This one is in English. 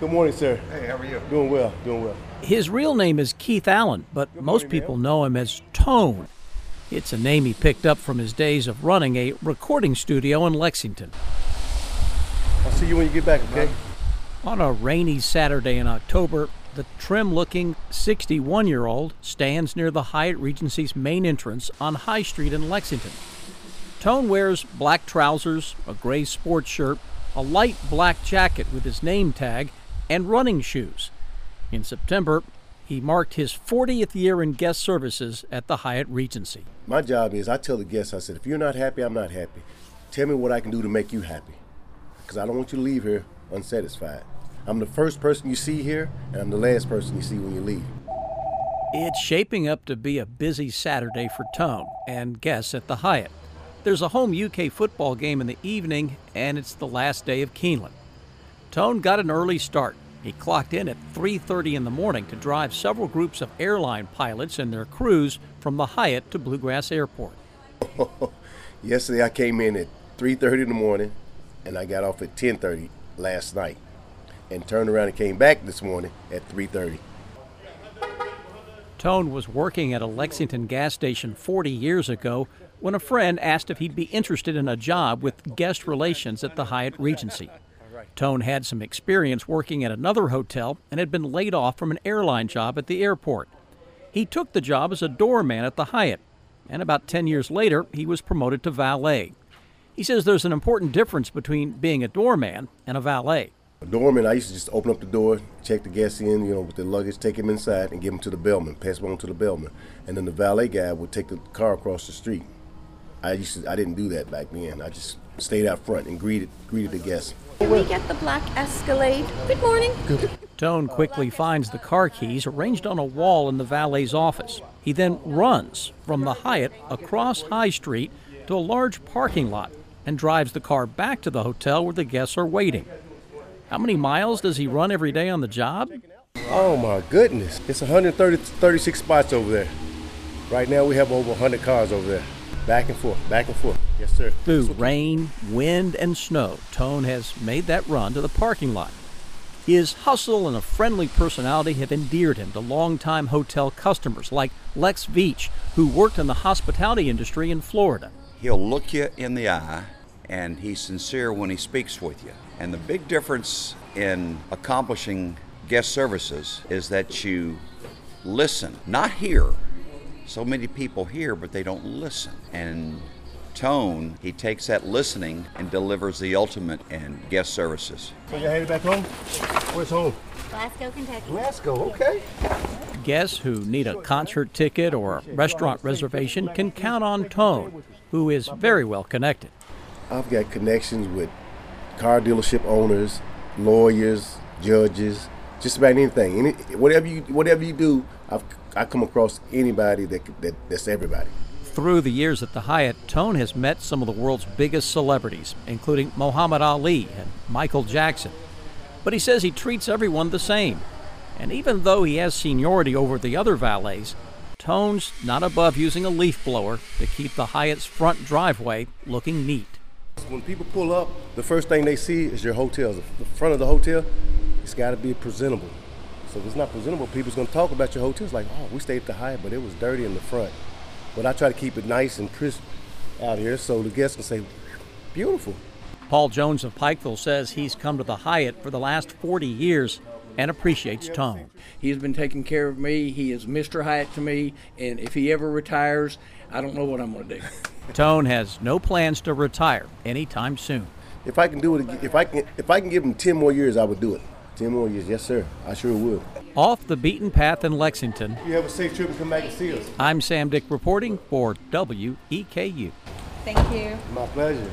Good morning, sir. Hey, how are you? Doing well, doing well. His real name is Keith Allen, but most people know him as Tone. It's a name he picked up from his days of running a recording studio in Lexington. I'll see you when you get back, okay? On a rainy Saturday in October, the trim looking 61 year old stands near the Hyatt Regency's main entrance on High Street in Lexington. Tone wears black trousers, a gray sports shirt, a light black jacket with his name tag, and running shoes. In September, he marked his 40th year in guest services at the Hyatt Regency. My job is I tell the guests, I said, if you're not happy, I'm not happy. Tell me what I can do to make you happy. Because I don't want you to leave here unsatisfied. I'm the first person you see here, and I'm the last person you see when you leave. It's shaping up to be a busy Saturday for Tone and guests at the Hyatt. There's a home UK football game in the evening, and it's the last day of Keeneland. Tone got an early start. He clocked in at 3:30 in the morning to drive several groups of airline pilots and their crews from the Hyatt to Bluegrass Airport. Yesterday I came in at 3:30 in the morning, and I got off at 10:30 last night, and turned around and came back this morning at 3:30. Tone was working at a Lexington gas station 40 years ago when a friend asked if he'd be interested in a job with guest relations at the Hyatt Regency. Tone had some experience working at another hotel and had been laid off from an airline job at the airport. He took the job as a doorman at the Hyatt, and about 10 years later, he was promoted to valet. He says there's an important difference between being a doorman and a valet. A doorman, I used to just open up the door, check the guests in, you know, with their luggage, take them inside, and give them to the bellman, pass them on to the bellman, and then the valet guy would take the car across the street. I used to, I didn't do that back then. I just stayed out front and greeted greeted the guests. Can we get the black Escalade? Good morning. Good. Tone quickly finds the car keys arranged on a wall in the valet's office. He then runs from the Hyatt across High Street to a large parking lot and drives the car back to the hotel where the guests are waiting. How many miles does he run every day on the job? Oh my goodness. It's 130, 36 spots over there. Right now we have over 100 cars over there. Back and forth, back and forth. Yes, sir. Through rain, wind, and snow, Tone has made that run to the parking lot. His hustle and a friendly personality have endeared him to longtime hotel customers like Lex Veach, who worked in the hospitality industry in Florida. He'll look you in the eye and he's sincere when he speaks with you. And the big difference in accomplishing guest services is that you listen, not hear. So many people hear, but they don't listen. And Tone, he takes that listening and delivers the ultimate in guest services. So you're headed back home? Where's home? Glasgow, Kentucky. Glasgow, okay. Guests who need a concert ticket or a restaurant reservation can count on Tone, who is very well connected. I've got connections with car dealership owners, lawyers, judges, just about anything. Any, whatever you whatever you do, I've I come across anybody that, that that's everybody. Through the years at the Hyatt, Tone has met some of the world's biggest celebrities, including Muhammad Ali and Michael Jackson. But he says he treats everyone the same. And even though he has seniority over the other valets, Tone's not above using a leaf blower to keep the Hyatt's front driveway looking neat. When people pull up, the first thing they see is your hotel. The front of the hotel, it's got to be presentable. So if it's not presentable, people's going to talk about your hotel. It's like, oh, we stayed at the Hyatt, but it was dirty in the front. But I try to keep it nice and crisp out here so the guests can say, beautiful. Paul Jones of Pikeville says he's come to the Hyatt for the last 40 years and appreciates Tone. He's been taking care of me. He is Mr. Hyatt to me, and if he ever retires, I don't know what I'm going to do. Tone has no plans to retire anytime soon. If I can do it, if I can, if I can give him 10 more years, I would do it. 10 more years, yes, sir. I sure would. Off the beaten path in Lexington. You have a safe trip and come back and see us. I'm Sam Dick reporting for WEKU. Thank you. My pleasure.